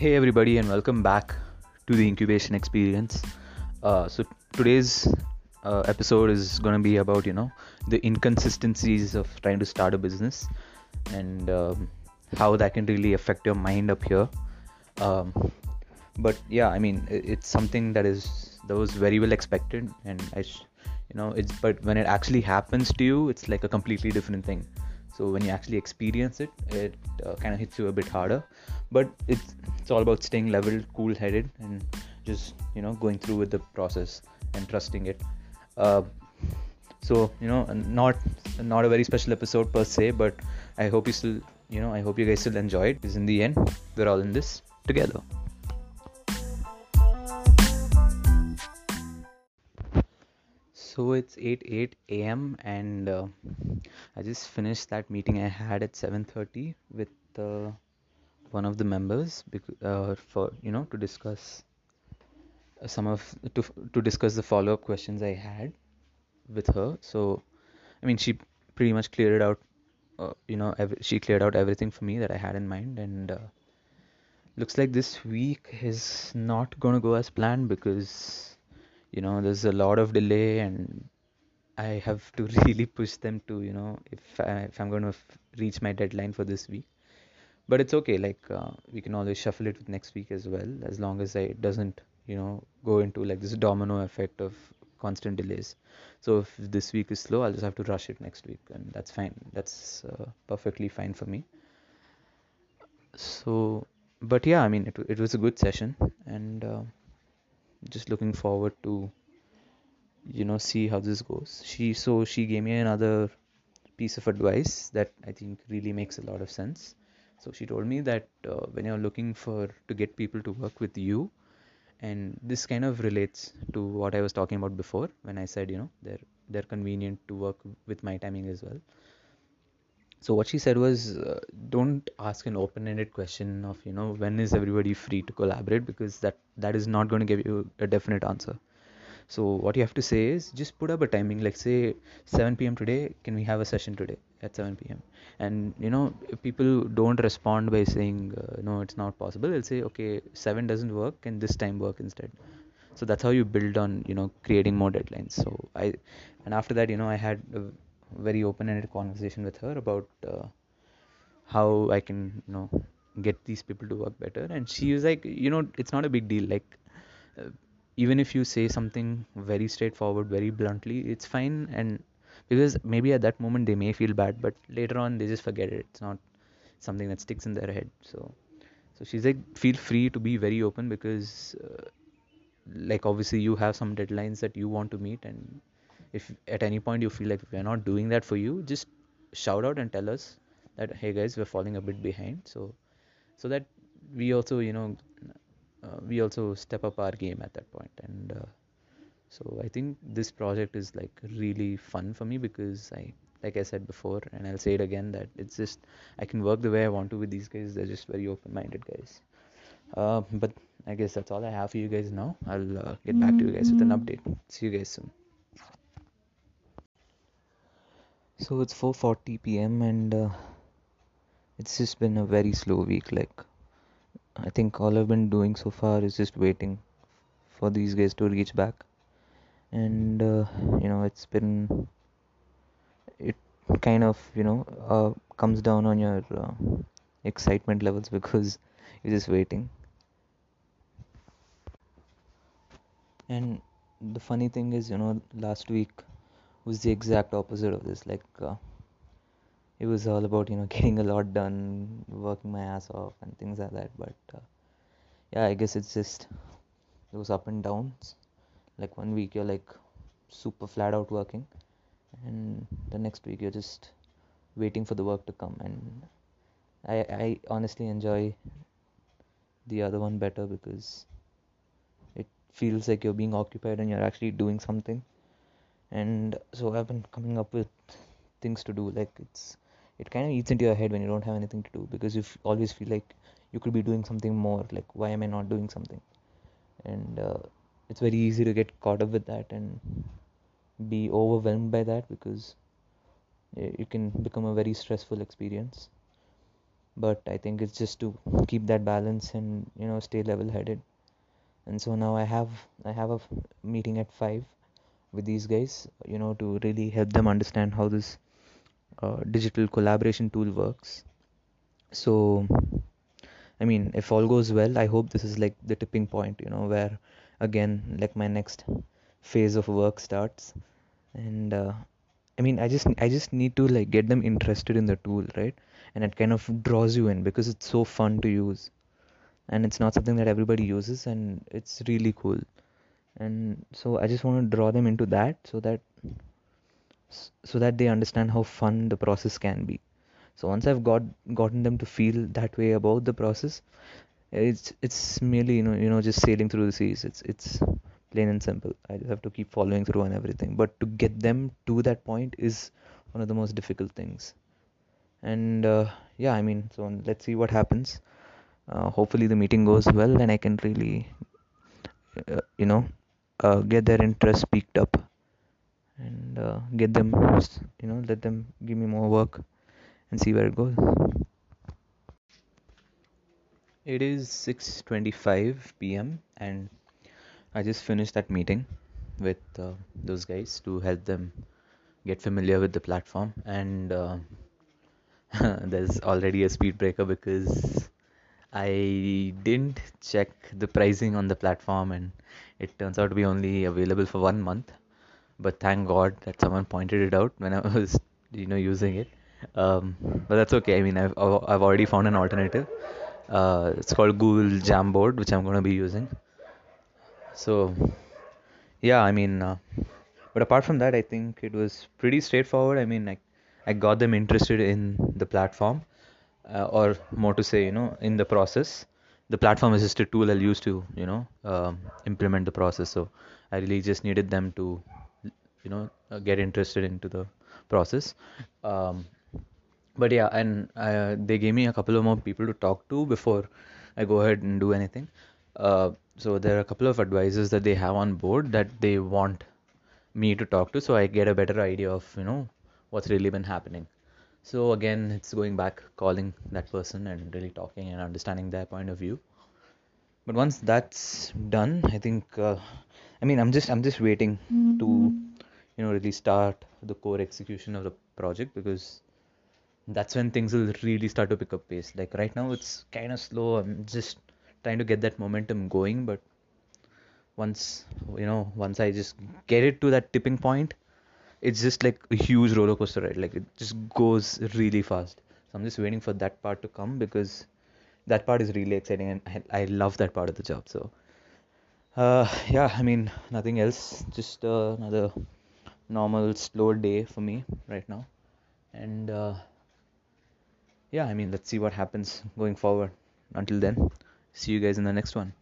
Hey, everybody, and welcome back to the incubation experience. Uh, so, today's uh, episode is going to be about you know the inconsistencies of trying to start a business and um, how that can really affect your mind up here. Um, but yeah, I mean, it's something that is that was very well expected, and I, sh- you know, it's but when it actually happens to you, it's like a completely different thing so when you actually experience it it uh, kind of hits you a bit harder. But it's it's all about staying level cool headed and just you know going through with the process and trusting it. Uh, so you know not not a very special episode per se but i hope you still you know i hope you guys still enjoy it because in the end we're all in this together so it's 8 8 a.m and uh, i just finished that meeting i had at 7.30 with uh, one of the members uh, for you know to discuss uh, some of to, to discuss the follow-up questions i had with her. So i mean she pretty much cleared out uh, you know ev- she cleared out everything for me that i had in mind and uh, looks like this week is not going to go as planned because you know there's a lot of delay and i have to really push them to you know if, I, if i'm going to f- reach my deadline for this week. But it's okay like uh, we can always shuffle it with next week as well as long as it doesn't you know go into like this domino effect of constant delays. So if this week is slow i'll just have to rush it next week and that's fine. That's uh, perfectly fine for me. So but yeah i mean it, it was a good session and uh, just looking forward to you know see how this goes. She so she gave me another piece of advice that i think really makes a lot of sense. So she told me that uh, when you're looking for to get people to work with you and this kind of relates to what i was talking about before when i said you know they're they're convenient to work with my timing as well so what she said was uh, don't ask an open-ended question of you know when is everybody free to collaborate? Because that that is not going to give you a definite answer. So what you have to say is just put up a timing. Like say 7 p.m today can we have a session today at 7 p.m and you know if people don't respond by saying uh, no it's not possible they'll say okay 7 doesn't work and this time work instead? So that's how you build on you know creating more deadlines. So i and after that you know i had a very open-ended conversation with her about uh, how i can you know get these people to work better. And she was like you know it's not a big deal. Like uh, even if you say something very straightforward very bluntly it's fine. And because maybe at that moment they may feel bad but later on they just forget it. It's not something that sticks in their head. So so she's like feel free to be very open because uh, like obviously you have some deadlines that you want to meet and if at any point you feel like we're not doing that for you just shout out and tell us that hey guys we're falling a bit behind. So so that we also you know uh, we also step up our game at that point. and uh, so i think this project is like really fun for me because i like i said before and i'll say it again that it's just i can work the way i want to with these guys. They're just very open minded guys. Uh, but i guess that's all i have for you guys now. I'll uh, get back to you guys with an update. See you guys soon so it's 4:40 p.m. and uh, it's just been a very slow week like I think all I've been doing so far is just waiting for these guys to reach back and uh, you know it's been it kind of you know uh, comes down on your uh, excitement levels because you're just waiting and the funny thing is you know last week was the exact opposite of this like uh, it was all about you know getting a lot done working my ass off and things like that but uh, yeah i guess it's just those up and downs. Like one week you're like super flat out working and the next week you're just waiting for the work to come and i i honestly enjoy the other one better because it feels like you're being occupied and you're actually doing something and so i've been coming up with things to do like it's it kind of eats into your head when you don't have anything to do because you f- always feel like you could be doing something more like why am i not doing something? And uh, it's very easy to get caught up with that and be overwhelmed by that because it can become a very stressful experience. But I think it's just to keep that balance and you know stay level headed. And so now I have I have a meeting at five with these guys, you know, to really help them understand how this uh, digital collaboration tool works. So, I mean, if all goes well, I hope this is like the tipping point, you know, where again, like my next phase of work starts. And uh, I mean, I just I just need to like get them interested in the tool, right? And it kind of draws you in because it's so fun to use, and it's not something that everybody uses, and it's really cool. And so I just want to draw them into that so that so that they understand how fun the process can be. So once I've got gotten them to feel that way about the process, it's it's merely you know you know just sailing through the seas. It's it's plain and simple. I just have to keep following through on everything. But to get them to that point is one of the most difficult things. And uh, yeah, I mean, so let's see what happens. Uh, hopefully the meeting goes well and I can really, uh, you know, uh, get their interest picked up and uh, get them, you know, let them give me more work and see where it goes. It is 6:25 p.m. and I just finished that meeting with uh, those guys to help them get familiar with the platform and uh, there's already a speed breaker because I didn't check the pricing on the platform and it turns out to be only available for one month. But thank god that someone pointed it out when I was you know using it. Um, but that's okay. I mean I've, I've already found an alternative. Uh, it's called Google Jamboard which I'm going to be using. So yeah I mean uh, but apart from that I think it was pretty straightforward. I mean I, I got them interested in the platform uh, or more to say you know in the process the platform is just a tool I'll use to you know um, implement the process. So I really just needed them to you know uh, get interested into the process. Um, but yeah and uh, they gave me a couple of more people to talk to before I go ahead and do anything. Uh, so there are a couple of advisors that they have on board that they want me to talk to so I get a better idea of you know what's really been happening so again it's going back calling that person and really talking and understanding their point of view. But once that's done i think uh, i mean i'm just i'm just waiting mm-hmm. to you know really start the core execution of the project because that's when things will really start to pick up pace. Like right now it's kind of slow. I'm just trying to get that momentum going but once you know once i just get it to that tipping point it's just like a huge roller coaster ride. Like it just goes really fast. So i'm just waiting for that part to come because that part is really exciting and i, I love that part of the job. So uh, yeah i mean nothing else. Just uh, another normal slow day for me right now. And uh, yeah i mean let's see what happens going forward. Until then see you guys in the next one